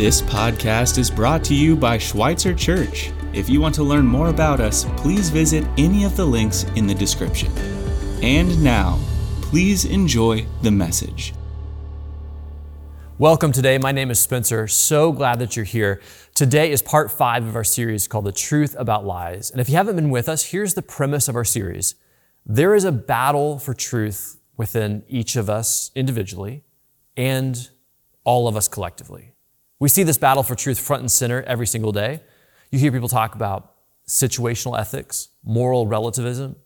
This podcast is brought to you by Schweitzer Church. If you want to learn more about us, please visit any of the links in the description. And now, please enjoy the message. Welcome today. My name is Spencer. So glad that you're here. Today is part five of our series called The Truth About Lies. And if you haven't been with us, here's the premise of our series there is a battle for truth within each of us individually and all of us collectively. We see this battle for truth front and center every single day. You hear people talk about situational ethics, moral relativism.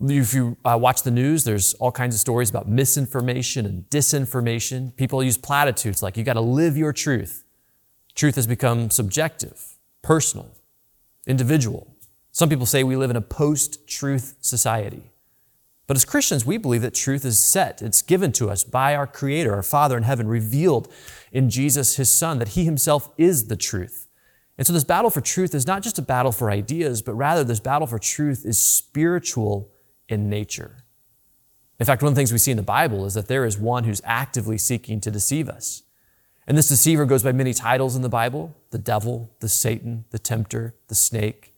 If you uh, watch the news, there's all kinds of stories about misinformation and disinformation. People use platitudes like, you got to live your truth. Truth has become subjective, personal, individual. Some people say we live in a post truth society. But as Christians, we believe that truth is set. It's given to us by our Creator, our Father in heaven, revealed in Jesus, His Son, that He Himself is the truth. And so this battle for truth is not just a battle for ideas, but rather this battle for truth is spiritual in nature. In fact, one of the things we see in the Bible is that there is one who's actively seeking to deceive us. And this deceiver goes by many titles in the Bible the devil, the Satan, the tempter, the snake.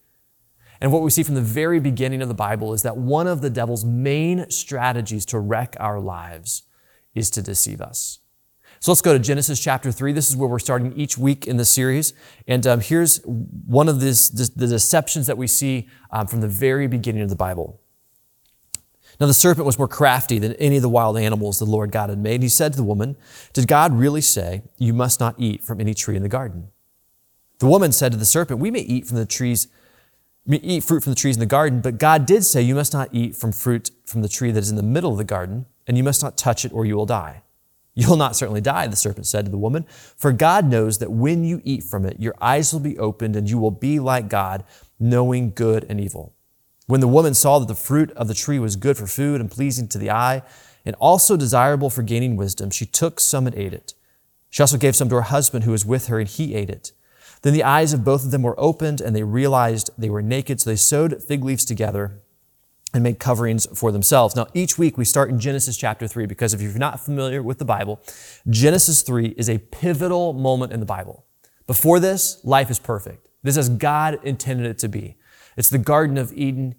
And what we see from the very beginning of the Bible is that one of the devil's main strategies to wreck our lives is to deceive us. So let's go to Genesis chapter 3. This is where we're starting each week in the series. And um, here's one of this, this, the deceptions that we see um, from the very beginning of the Bible. Now, the serpent was more crafty than any of the wild animals the Lord God had made. He said to the woman, Did God really say, You must not eat from any tree in the garden? The woman said to the serpent, We may eat from the trees eat fruit from the trees in the garden, but God did say, You must not eat from fruit from the tree that is in the middle of the garden, and you must not touch it or you will die. You'll not certainly die, the serpent said to the woman, for God knows that when you eat from it, your eyes will be opened and you will be like God, knowing good and evil. When the woman saw that the fruit of the tree was good for food and pleasing to the eye, and also desirable for gaining wisdom, she took some and ate it. She also gave some to her husband who was with her, and he ate it. Then the eyes of both of them were opened, and they realized they were naked, so they sewed fig leaves together and made coverings for themselves. Now, each week we start in Genesis chapter 3 because if you're not familiar with the Bible, Genesis 3 is a pivotal moment in the Bible. Before this, life is perfect. This is as God intended it to be. It's the Garden of Eden,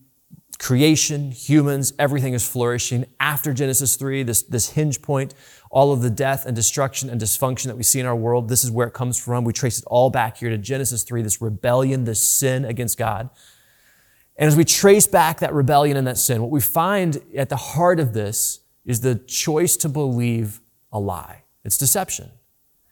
creation, humans, everything is flourishing. After Genesis 3, this, this hinge point all of the death and destruction and dysfunction that we see in our world, this is where it comes from. We trace it all back here to Genesis 3, this rebellion, this sin against God. And as we trace back that rebellion and that sin, what we find at the heart of this is the choice to believe a lie. It's deception.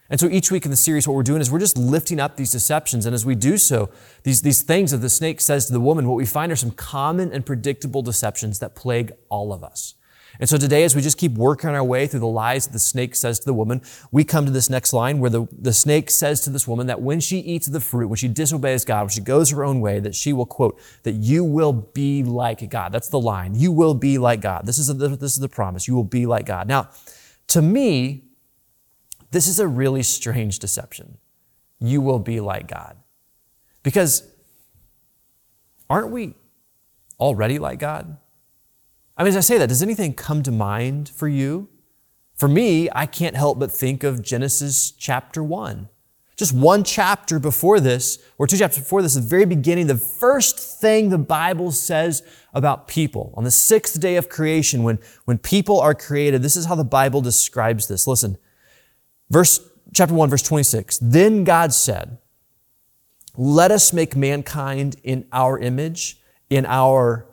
And so each week in the series, what we're doing is we're just lifting up these deceptions. And as we do so, these, these things that the snake says to the woman, what we find are some common and predictable deceptions that plague all of us. And so today, as we just keep working our way through the lies that the snake says to the woman, we come to this next line where the, the snake says to this woman that when she eats the fruit, when she disobeys God, when she goes her own way, that she will quote, that you will be like God. That's the line. You will be like God. This is, this is the promise. You will be like God. Now, to me, this is a really strange deception. You will be like God. Because aren't we already like God? I mean, as I say that, does anything come to mind for you? For me, I can't help but think of Genesis chapter 1. Just one chapter before this, or two chapters before this, the very beginning, the first thing the Bible says about people. On the sixth day of creation, when, when people are created, this is how the Bible describes this. Listen, verse, chapter 1, verse 26. Then God said, Let us make mankind in our image, in our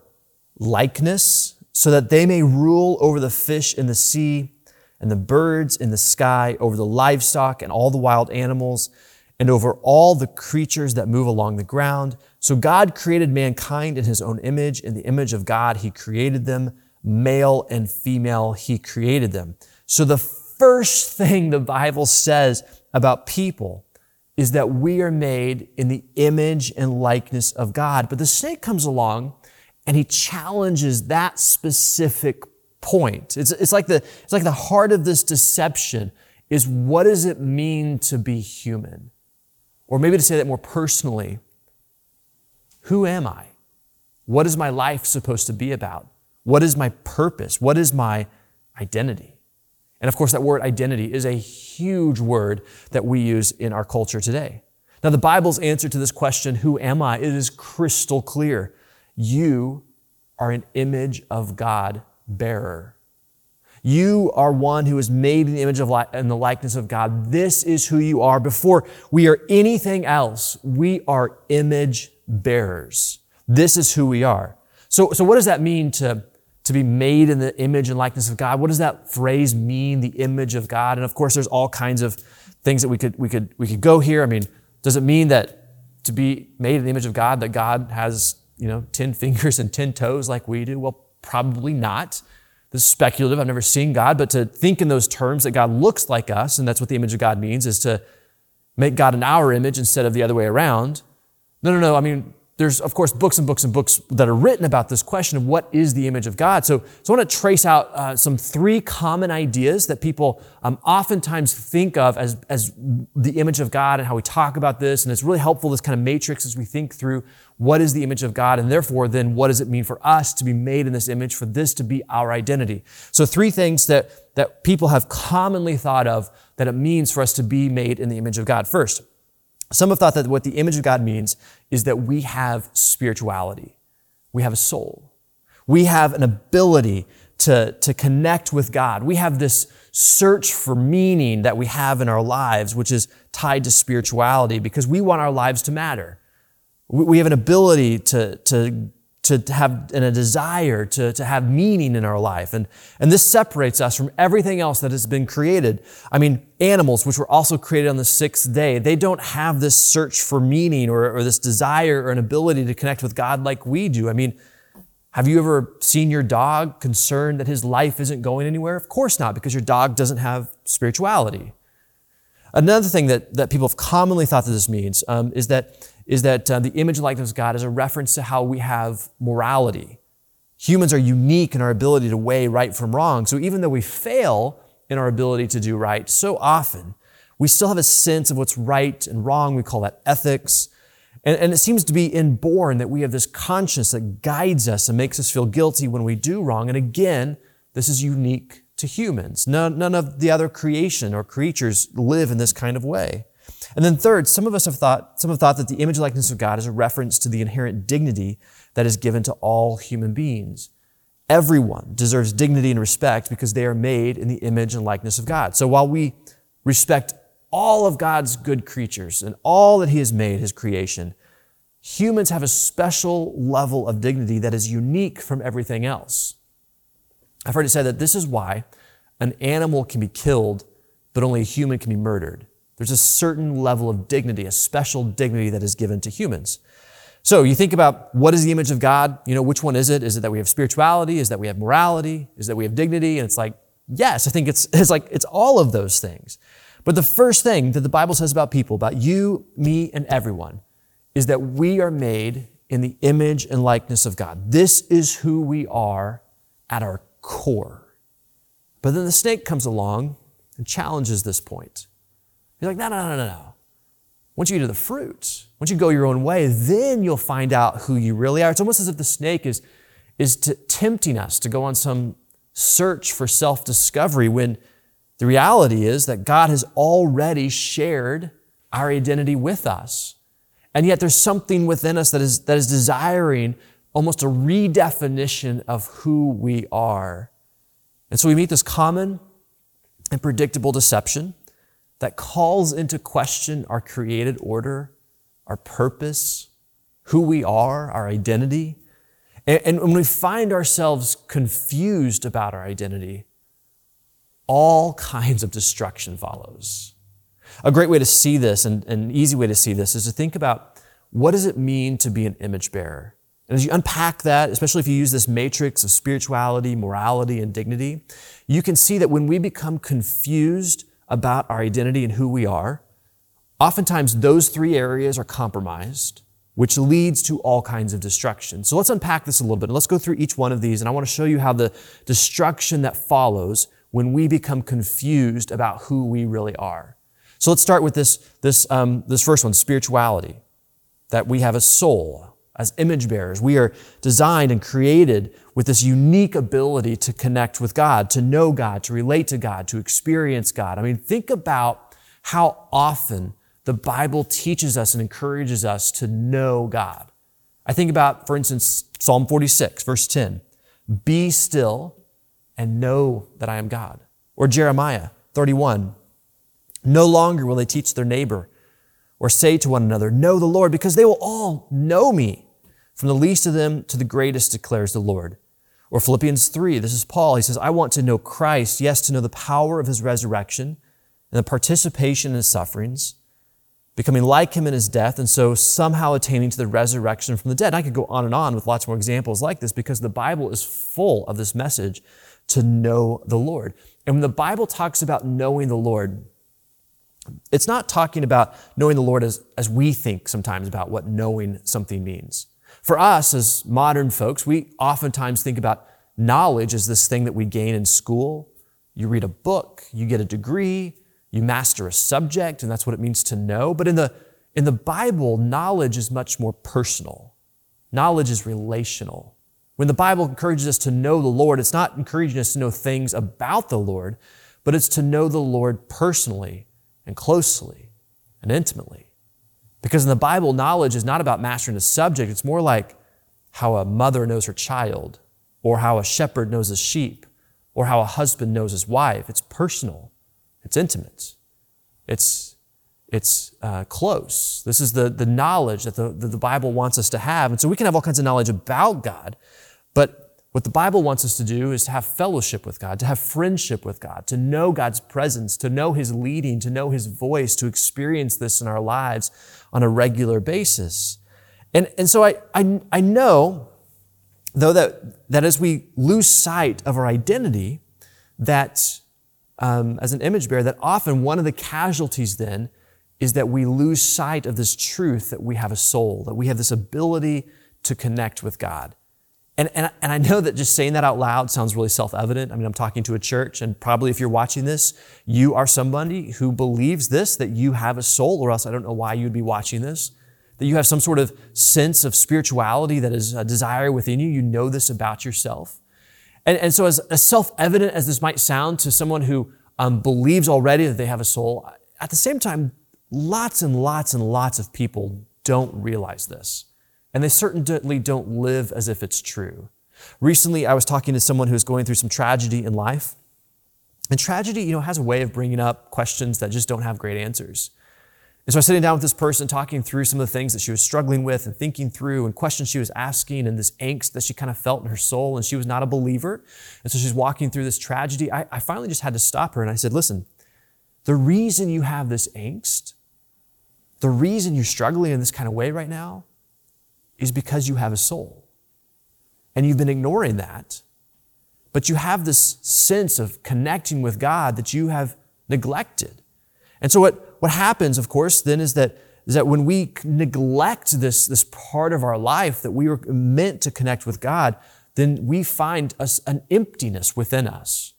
likeness, so that they may rule over the fish in the sea and the birds in the sky, over the livestock and all the wild animals, and over all the creatures that move along the ground. So God created mankind in his own image. In the image of God, he created them. Male and female, he created them. So the first thing the Bible says about people is that we are made in the image and likeness of God. But the snake comes along and he challenges that specific point. It's, it's, like the, it's like the heart of this deception is what does it mean to be human? Or maybe to say that more personally, who am I? What is my life supposed to be about? What is my purpose? What is my identity? And of course, that word identity is a huge word that we use in our culture today. Now, the Bible's answer to this question, who am I? It is crystal clear. You are an image of God bearer. You are one who is made in the image of li- and the likeness of God. This is who you are. Before we are anything else, we are image bearers. This is who we are. So, so what does that mean to, to be made in the image and likeness of God? What does that phrase mean, the image of God? And of course, there's all kinds of things that we could, we could, we could go here. I mean, does it mean that to be made in the image of God, that God has, you know, 10 fingers and 10 toes like we do? Well, probably not. This is speculative. I've never seen God, but to think in those terms that God looks like us, and that's what the image of God means, is to make God in our image instead of the other way around. No, no, no. I mean, there's, of course, books and books and books that are written about this question of what is the image of God. So, so I want to trace out uh, some three common ideas that people um, oftentimes think of as, as the image of God and how we talk about this. And it's really helpful, this kind of matrix, as we think through what is the image of God, and therefore, then what does it mean for us to be made in this image, for this to be our identity? So, three things that, that people have commonly thought of that it means for us to be made in the image of God. First, some have thought that what the image of God means is that we have spirituality. We have a soul. We have an ability to, to connect with God. We have this search for meaning that we have in our lives, which is tied to spirituality because we want our lives to matter. We have an ability to, to to have and a desire to, to have meaning in our life. And, and this separates us from everything else that has been created. I mean, animals, which were also created on the sixth day, they don't have this search for meaning or, or this desire or an ability to connect with God like we do. I mean, have you ever seen your dog concerned that his life isn't going anywhere? Of course not, because your dog doesn't have spirituality. Another thing that, that people have commonly thought that this means um, is that is that uh, the image and likeness of God is a reference to how we have morality. Humans are unique in our ability to weigh right from wrong. So even though we fail in our ability to do right so often, we still have a sense of what's right and wrong. We call that ethics. And, and, it seems to be inborn that we have this conscience that guides us and makes us feel guilty when we do wrong. And again, this is unique to humans. None, none of the other creation or creatures live in this kind of way. And then third, some of us have thought, some have thought that the image likeness of God is a reference to the inherent dignity that is given to all human beings. Everyone deserves dignity and respect because they are made in the image and likeness of God. So while we respect all of God's good creatures and all that He has made, His creation, humans have a special level of dignity that is unique from everything else. I've heard it said that this is why an animal can be killed, but only a human can be murdered. There's a certain level of dignity, a special dignity that is given to humans. So you think about what is the image of God? You know, which one is it? Is it that we have spirituality? Is that we have morality? Is that we have dignity? And it's like, yes, I think it's, it's like, it's all of those things. But the first thing that the Bible says about people, about you, me, and everyone, is that we are made in the image and likeness of God. This is who we are at our core. But then the snake comes along and challenges this point. He's like, no, no, no, no, no. Once you eat of the fruit, once you go your own way, then you'll find out who you really are. It's almost as if the snake is, is t- tempting us to go on some search for self discovery when the reality is that God has already shared our identity with us. And yet there's something within us that is, that is desiring almost a redefinition of who we are. And so we meet this common and predictable deception that calls into question our created order, our purpose, who we are, our identity. And, when we find ourselves confused about our identity, all kinds of destruction follows. A great way to see this and an easy way to see this is to think about what does it mean to be an image bearer? And as you unpack that, especially if you use this matrix of spirituality, morality, and dignity, you can see that when we become confused about our identity and who we are, oftentimes those three areas are compromised, which leads to all kinds of destruction. So let's unpack this a little bit and let's go through each one of these. And I want to show you how the destruction that follows when we become confused about who we really are. So let's start with this, this, um, this first one spirituality. That we have a soul, as image bearers. We are designed and created with this unique ability to connect with God, to know God, to relate to God, to experience God. I mean, think about how often the Bible teaches us and encourages us to know God. I think about, for instance, Psalm 46, verse 10 Be still and know that I am God. Or Jeremiah 31 No longer will they teach their neighbor or say to one another, Know the Lord, because they will all know me. From the least of them to the greatest declares the Lord. Or Philippians 3, this is Paul. He says, I want to know Christ, yes, to know the power of his resurrection and the participation in his sufferings becoming like him in his death, and so somehow attaining to the resurrection from the dead. I could go on and on with lots more examples like this because the Bible is full of this message to know the Lord. And when the Bible talks about knowing the Lord, it's not talking about knowing the Lord as, as we think sometimes about what knowing something means. For us as modern folks, we oftentimes think about knowledge as this thing that we gain in school. You read a book, you get a degree, you master a subject, and that's what it means to know. But in the, in the Bible, knowledge is much more personal. Knowledge is relational. When the Bible encourages us to know the Lord, it's not encouraging us to know things about the Lord, but it's to know the Lord personally and closely and intimately. Because in the Bible, knowledge is not about mastering a subject, it's more like how a mother knows her child, or how a shepherd knows his sheep, or how a husband knows his wife. It's personal. It's intimate. It's, it's uh, close. This is the, the knowledge that the, that the Bible wants us to have. And so we can have all kinds of knowledge about God, but what the Bible wants us to do is to have fellowship with God, to have friendship with God, to know God's presence, to know His leading, to know His voice, to experience this in our lives on a regular basis. And, and so I, I, I know, though, that, that as we lose sight of our identity, that um, as an image bearer that often one of the casualties then is that we lose sight of this truth that we have a soul, that we have this ability to connect with God. And, and, and I know that just saying that out loud sounds really self evident. I mean, I'm talking to a church, and probably if you're watching this, you are somebody who believes this, that you have a soul, or else I don't know why you'd be watching this. That you have some sort of sense of spirituality that is a desire within you. You know this about yourself. And, and so, as, as self evident as this might sound to someone who um, believes already that they have a soul, at the same time, lots and lots and lots of people don't realize this. And they certainly don't live as if it's true. Recently, I was talking to someone who's going through some tragedy in life. And tragedy, you know, has a way of bringing up questions that just don't have great answers. And so I was sitting down with this person, talking through some of the things that she was struggling with and thinking through and questions she was asking and this angst that she kind of felt in her soul. And she was not a believer. And so she's walking through this tragedy. I, I finally just had to stop her and I said, listen, the reason you have this angst, the reason you're struggling in this kind of way right now is because you have a soul. And you've been ignoring that. But you have this sense of connecting with God that you have neglected. And so what what happens, of course, then is that, is that when we neglect this, this part of our life that we were meant to connect with God, then we find us an emptiness within us.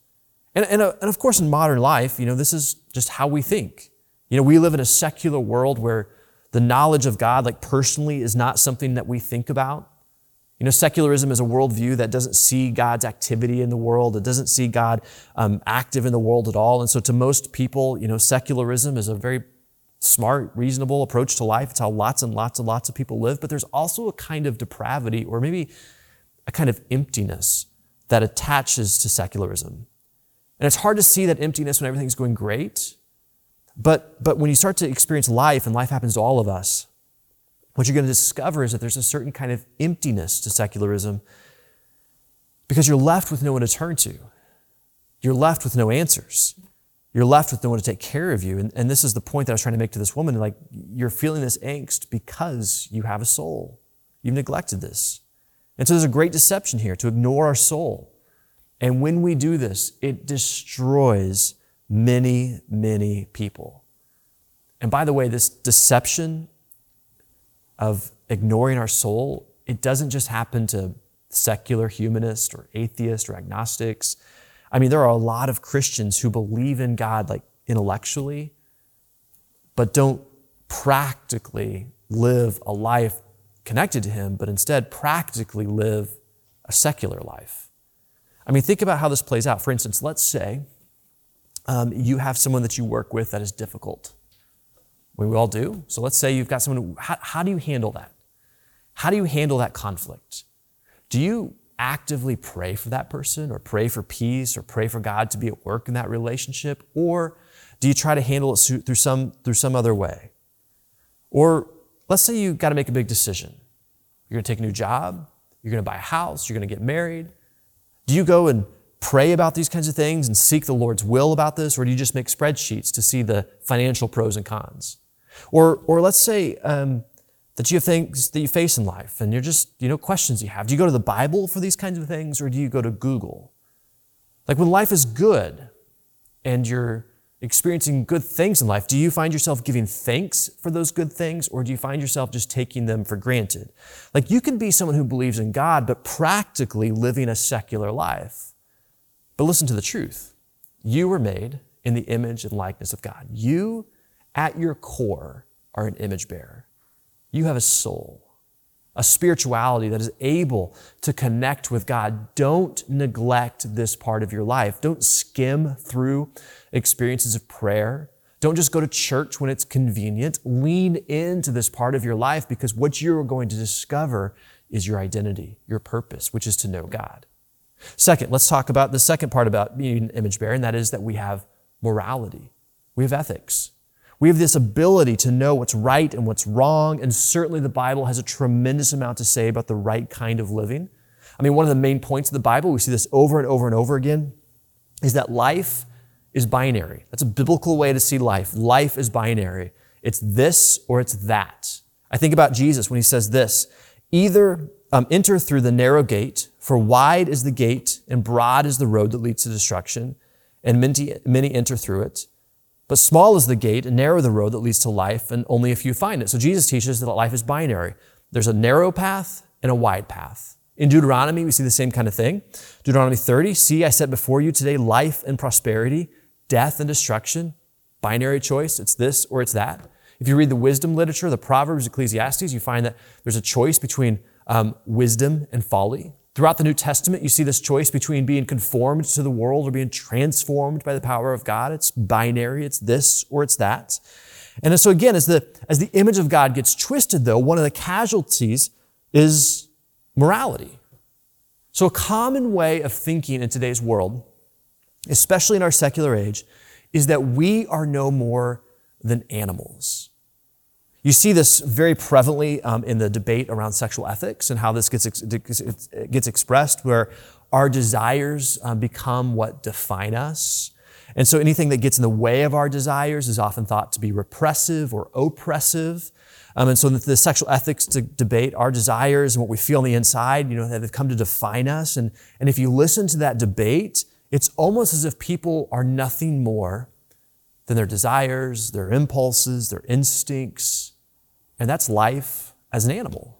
And, and, uh, and of course, in modern life, you know, this is just how we think. You know, we live in a secular world where the knowledge of God, like personally, is not something that we think about. You know, secularism is a worldview that doesn't see God's activity in the world. It doesn't see God um, active in the world at all. And so to most people, you know, secularism is a very smart, reasonable approach to life. It's how lots and lots and lots of people live. But there's also a kind of depravity or maybe a kind of emptiness that attaches to secularism. And it's hard to see that emptiness when everything's going great. But, but when you start to experience life, and life happens to all of us, what you're going to discover is that there's a certain kind of emptiness to secularism because you're left with no one to turn to. You're left with no answers. You're left with no one to take care of you. And, and this is the point that I was trying to make to this woman. Like, you're feeling this angst because you have a soul. You've neglected this. And so there's a great deception here to ignore our soul. And when we do this, it destroys many, many people. And by the way, this deception of ignoring our soul, it doesn't just happen to secular humanists or atheists or agnostics. I mean, there are a lot of Christians who believe in God like intellectually, but don't practically live a life connected to Him, but instead practically live a secular life. I mean, think about how this plays out. For instance, let's say um, you have someone that you work with that is difficult. We all do. So let's say you've got someone, how, how do you handle that? How do you handle that conflict? Do you actively pray for that person or pray for peace or pray for God to be at work in that relationship? Or do you try to handle it through some, through some other way? Or let's say you've got to make a big decision. You're going to take a new job, you're going to buy a house, you're going to get married. Do you go and pray about these kinds of things and seek the Lord's will about this, or do you just make spreadsheets to see the financial pros and cons? Or, or let's say um, that you have things that you face in life and you're just, you know, questions you have. Do you go to the Bible for these kinds of things or do you go to Google? Like when life is good and you're experiencing good things in life, do you find yourself giving thanks for those good things or do you find yourself just taking them for granted? Like you can be someone who believes in God, but practically living a secular life. But listen to the truth. You were made in the image and likeness of God. You, at your core, are an image bearer. You have a soul, a spirituality that is able to connect with God. Don't neglect this part of your life. Don't skim through experiences of prayer. Don't just go to church when it's convenient. Lean into this part of your life because what you're going to discover is your identity, your purpose, which is to know God. Second, let's talk about the second part about being an image bearer, and that is that we have morality. We have ethics. We have this ability to know what's right and what's wrong, and certainly the Bible has a tremendous amount to say about the right kind of living. I mean, one of the main points of the Bible, we see this over and over and over again, is that life is binary. That's a biblical way to see life. Life is binary. It's this or it's that. I think about Jesus when he says this either um, enter through the narrow gate, for wide is the gate and broad is the road that leads to destruction, and many, many enter through it. But small is the gate and narrow the road that leads to life, and only a few find it. So Jesus teaches that life is binary. There's a narrow path and a wide path. In Deuteronomy, we see the same kind of thing. Deuteronomy 30, see, I set before you today life and prosperity, death and destruction. Binary choice, it's this or it's that. If you read the wisdom literature, the Proverbs, Ecclesiastes, you find that there's a choice between um, wisdom and folly. Throughout the New Testament, you see this choice between being conformed to the world or being transformed by the power of God. It's binary, it's this or it's that. And so again, as the, as the image of God gets twisted, though, one of the casualties is morality. So a common way of thinking in today's world, especially in our secular age, is that we are no more than animals. You see this very prevalently um, in the debate around sexual ethics and how this gets, ex- gets expressed, where our desires um, become what define us. And so anything that gets in the way of our desires is often thought to be repressive or oppressive. Um, and so the, the sexual ethics debate, our desires and what we feel on the inside, you know, they've come to define us. And, and if you listen to that debate, it's almost as if people are nothing more than their desires, their impulses, their instincts, and that's life as an animal.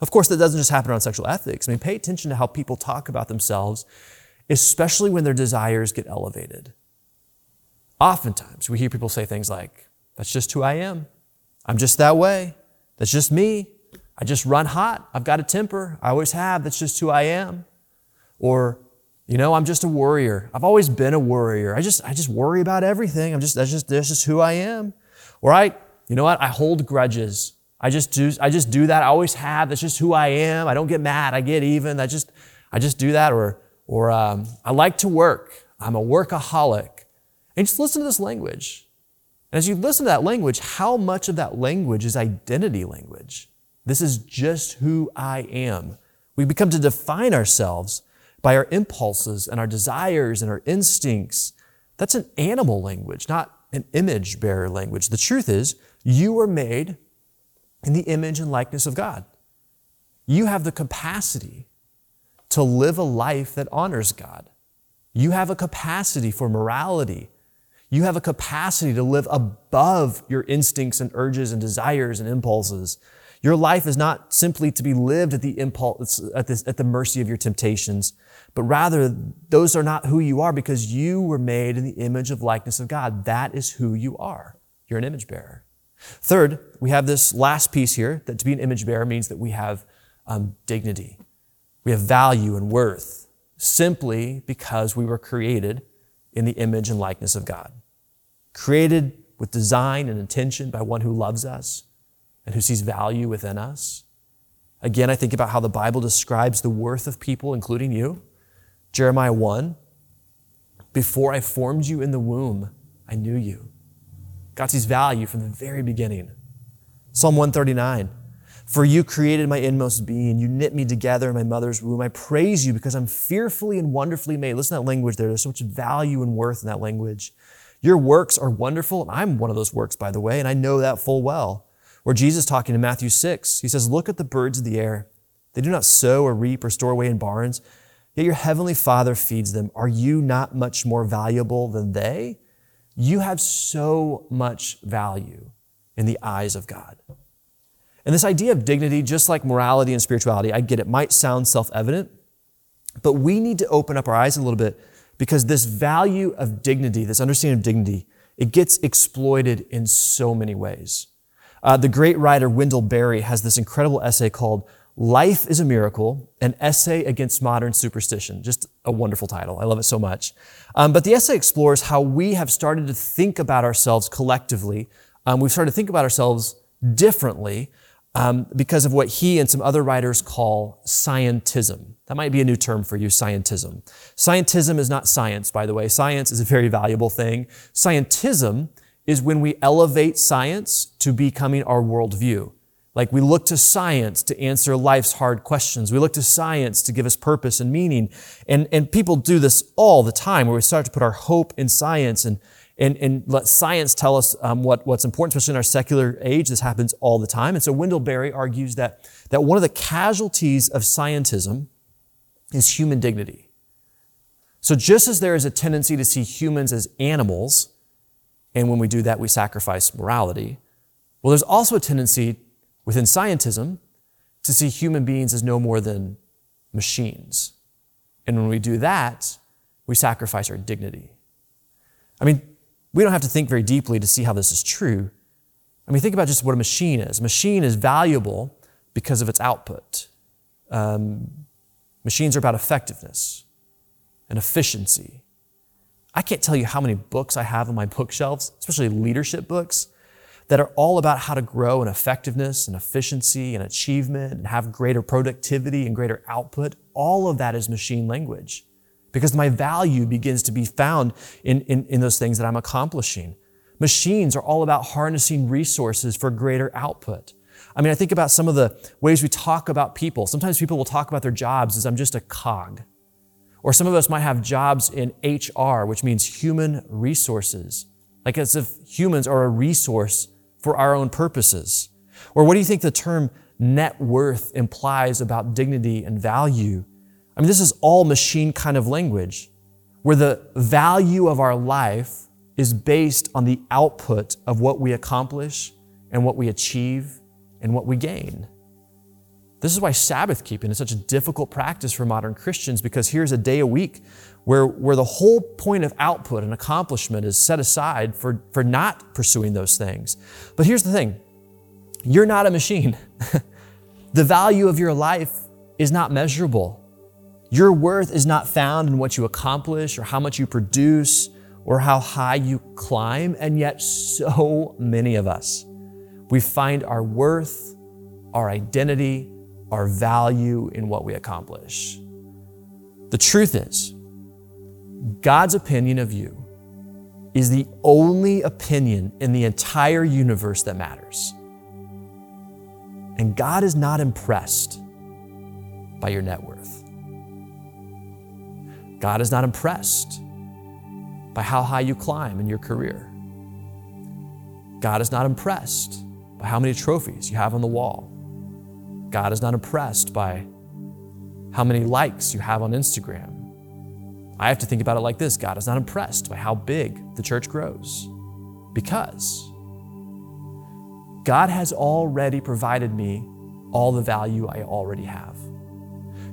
Of course, that doesn't just happen around sexual ethics. I mean, pay attention to how people talk about themselves, especially when their desires get elevated. Oftentimes, we hear people say things like, That's just who I am. I'm just that way. That's just me. I just run hot. I've got a temper. I always have. That's just who I am. Or, you know, I'm just a worrier. I've always been a worrier. I just, I just worry about everything. I'm just, that's just, that's just who I am. Or I, you know what? I hold grudges. I just do, I just do that. I always have. That's just who I am. I don't get mad. I get even. I just, I just do that. Or, or um, I like to work. I'm a workaholic. And just listen to this language. And as you listen to that language, how much of that language is identity language? This is just who I am. We become to define ourselves by our impulses and our desires and our instincts. That's an animal language, not an image bearer language. The truth is, you were made in the image and likeness of God. You have the capacity to live a life that honors God. You have a capacity for morality. You have a capacity to live above your instincts and urges and desires and impulses. Your life is not simply to be lived at the impulse, at, this, at the mercy of your temptations, but rather those are not who you are because you were made in the image of likeness of God. That is who you are. You're an image bearer. Third, we have this last piece here that to be an image bearer means that we have um, dignity. We have value and worth simply because we were created in the image and likeness of God. Created with design and intention by one who loves us and who sees value within us. Again, I think about how the Bible describes the worth of people, including you. Jeremiah 1 Before I formed you in the womb, I knew you. God sees value from the very beginning. Psalm 139 For you created my inmost being. You knit me together in my mother's womb. I praise you because I'm fearfully and wonderfully made. Listen to that language there. There's so much value and worth in that language. Your works are wonderful. And I'm one of those works, by the way, and I know that full well. Where Jesus talking in Matthew 6, he says, Look at the birds of the air. They do not sow or reap or store away in barns, yet your heavenly Father feeds them. Are you not much more valuable than they? You have so much value in the eyes of God. And this idea of dignity, just like morality and spirituality, I get it, might sound self evident, but we need to open up our eyes a little bit because this value of dignity, this understanding of dignity, it gets exploited in so many ways. Uh, the great writer Wendell Berry has this incredible essay called Life is a Miracle, an essay against modern superstition. Just a wonderful title. I love it so much. Um, but the essay explores how we have started to think about ourselves collectively. Um, we've started to think about ourselves differently um, because of what he and some other writers call scientism. That might be a new term for you, scientism. Scientism is not science, by the way. Science is a very valuable thing. Scientism is when we elevate science to becoming our worldview. Like we look to science to answer life's hard questions. We look to science to give us purpose and meaning. And, and people do this all the time where we start to put our hope in science and, and, and let science tell us um, what, what's important, especially in our secular age. This happens all the time. And so Wendell Berry argues that, that one of the casualties of scientism is human dignity. So just as there is a tendency to see humans as animals, and when we do that, we sacrifice morality. Well, there's also a tendency within scientism to see human beings as no more than machines. And when we do that, we sacrifice our dignity. I mean, we don't have to think very deeply to see how this is true. I mean, think about just what a machine is. A machine is valuable because of its output. Um, machines are about effectiveness and efficiency I can't tell you how many books I have on my bookshelves, especially leadership books, that are all about how to grow in effectiveness and efficiency and achievement and have greater productivity and greater output. All of that is machine language because my value begins to be found in, in, in those things that I'm accomplishing. Machines are all about harnessing resources for greater output. I mean, I think about some of the ways we talk about people. Sometimes people will talk about their jobs as I'm just a cog. Or some of us might have jobs in HR, which means human resources, like as if humans are a resource for our own purposes. Or what do you think the term net worth implies about dignity and value? I mean, this is all machine kind of language where the value of our life is based on the output of what we accomplish and what we achieve and what we gain. This is why Sabbath keeping is such a difficult practice for modern Christians because here's a day a week where, where the whole point of output and accomplishment is set aside for, for not pursuing those things. But here's the thing you're not a machine. the value of your life is not measurable. Your worth is not found in what you accomplish or how much you produce or how high you climb. And yet, so many of us, we find our worth, our identity, our value in what we accomplish. The truth is, God's opinion of you is the only opinion in the entire universe that matters. And God is not impressed by your net worth. God is not impressed by how high you climb in your career. God is not impressed by how many trophies you have on the wall. God is not impressed by how many likes you have on Instagram. I have to think about it like this God is not impressed by how big the church grows because God has already provided me all the value I already have.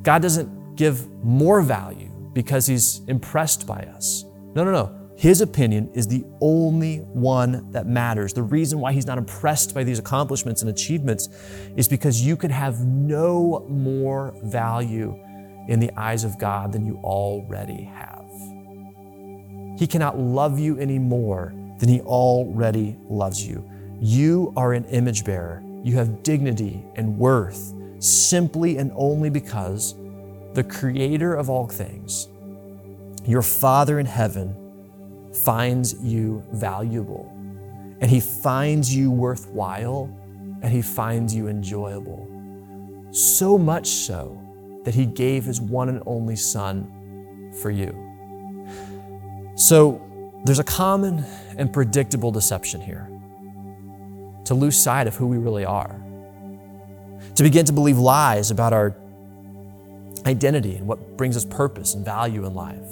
God doesn't give more value because He's impressed by us. No, no, no. His opinion is the only one that matters. The reason why he's not impressed by these accomplishments and achievements is because you can have no more value in the eyes of God than you already have. He cannot love you any more than he already loves you. You are an image bearer. You have dignity and worth simply and only because the creator of all things, your Father in heaven, finds you valuable, and He finds you worthwhile, and He finds you enjoyable. So much so that He gave His one and only Son for you. So there's a common and predictable deception here to lose sight of who we really are, to begin to believe lies about our identity and what brings us purpose and value in life.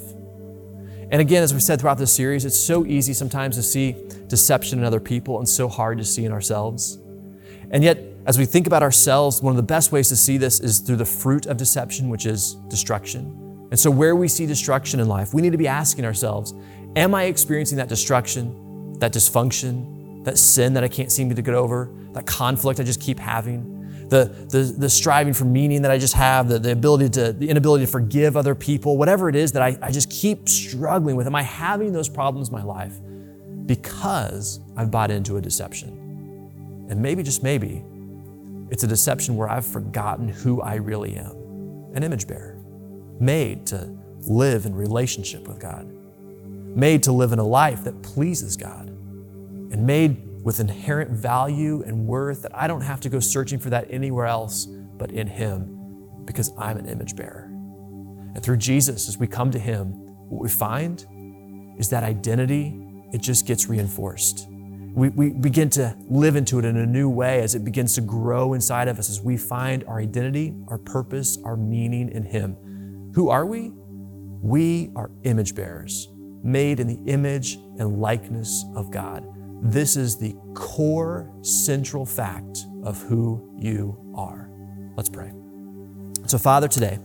And again, as we've said throughout this series, it's so easy sometimes to see deception in other people and so hard to see in ourselves. And yet, as we think about ourselves, one of the best ways to see this is through the fruit of deception, which is destruction. And so, where we see destruction in life, we need to be asking ourselves Am I experiencing that destruction, that dysfunction, that sin that I can't seem to get over, that conflict I just keep having? the, the, the striving for meaning that I just have, the, the ability to, the inability to forgive other people, whatever it is that I, I just keep struggling with. Am I having those problems in my life because I've bought into a deception? And maybe, just maybe, it's a deception where I've forgotten who I really am an image bearer, made to live in relationship with God, made to live in a life that pleases God, and made with inherent value and worth that I don't have to go searching for that anywhere else but in Him because I'm an image bearer. And through Jesus, as we come to Him, what we find is that identity, it just gets reinforced. We, we begin to live into it in a new way as it begins to grow inside of us as we find our identity, our purpose, our meaning in Him. Who are we? We are image bearers, made in the image and likeness of God. This is the core central fact of who you are. Let's pray. So, Father, today,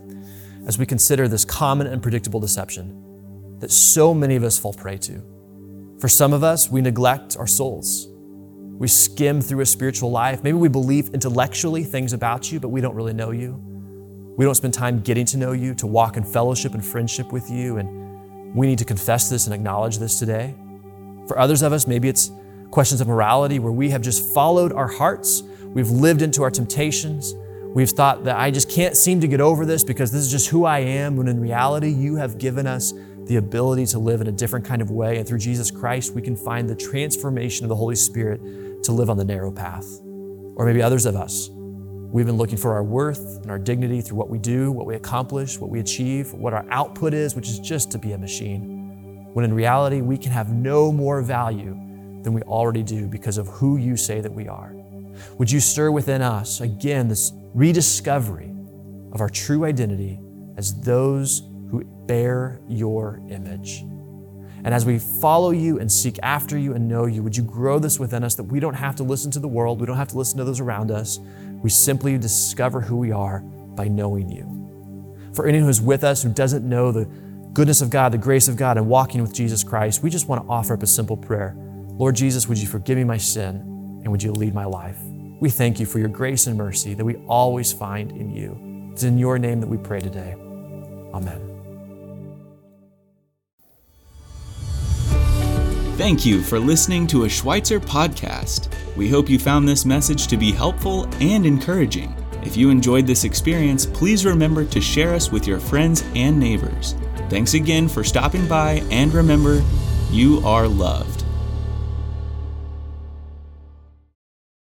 as we consider this common and predictable deception that so many of us fall prey to, for some of us, we neglect our souls. We skim through a spiritual life. Maybe we believe intellectually things about you, but we don't really know you. We don't spend time getting to know you, to walk in fellowship and friendship with you. And we need to confess this and acknowledge this today. For others of us, maybe it's questions of morality where we have just followed our hearts. We've lived into our temptations. We've thought that I just can't seem to get over this because this is just who I am, when in reality, you have given us the ability to live in a different kind of way. And through Jesus Christ, we can find the transformation of the Holy Spirit to live on the narrow path. Or maybe others of us, we've been looking for our worth and our dignity through what we do, what we accomplish, what we achieve, what our output is, which is just to be a machine. When in reality, we can have no more value than we already do because of who you say that we are. Would you stir within us again this rediscovery of our true identity as those who bear your image? And as we follow you and seek after you and know you, would you grow this within us that we don't have to listen to the world, we don't have to listen to those around us. We simply discover who we are by knowing you. For anyone who's with us who doesn't know the goodness of God, the grace of God, and walking with Jesus Christ, we just want to offer up a simple prayer. Lord Jesus, would you forgive me my sin and would you lead my life? We thank you for your grace and mercy that we always find in you. It's in your name that we pray today. Amen. Thank you for listening to a Schweitzer podcast. We hope you found this message to be helpful and encouraging. If you enjoyed this experience, please remember to share us with your friends and neighbors. Thanks again for stopping by, and remember, you are loved.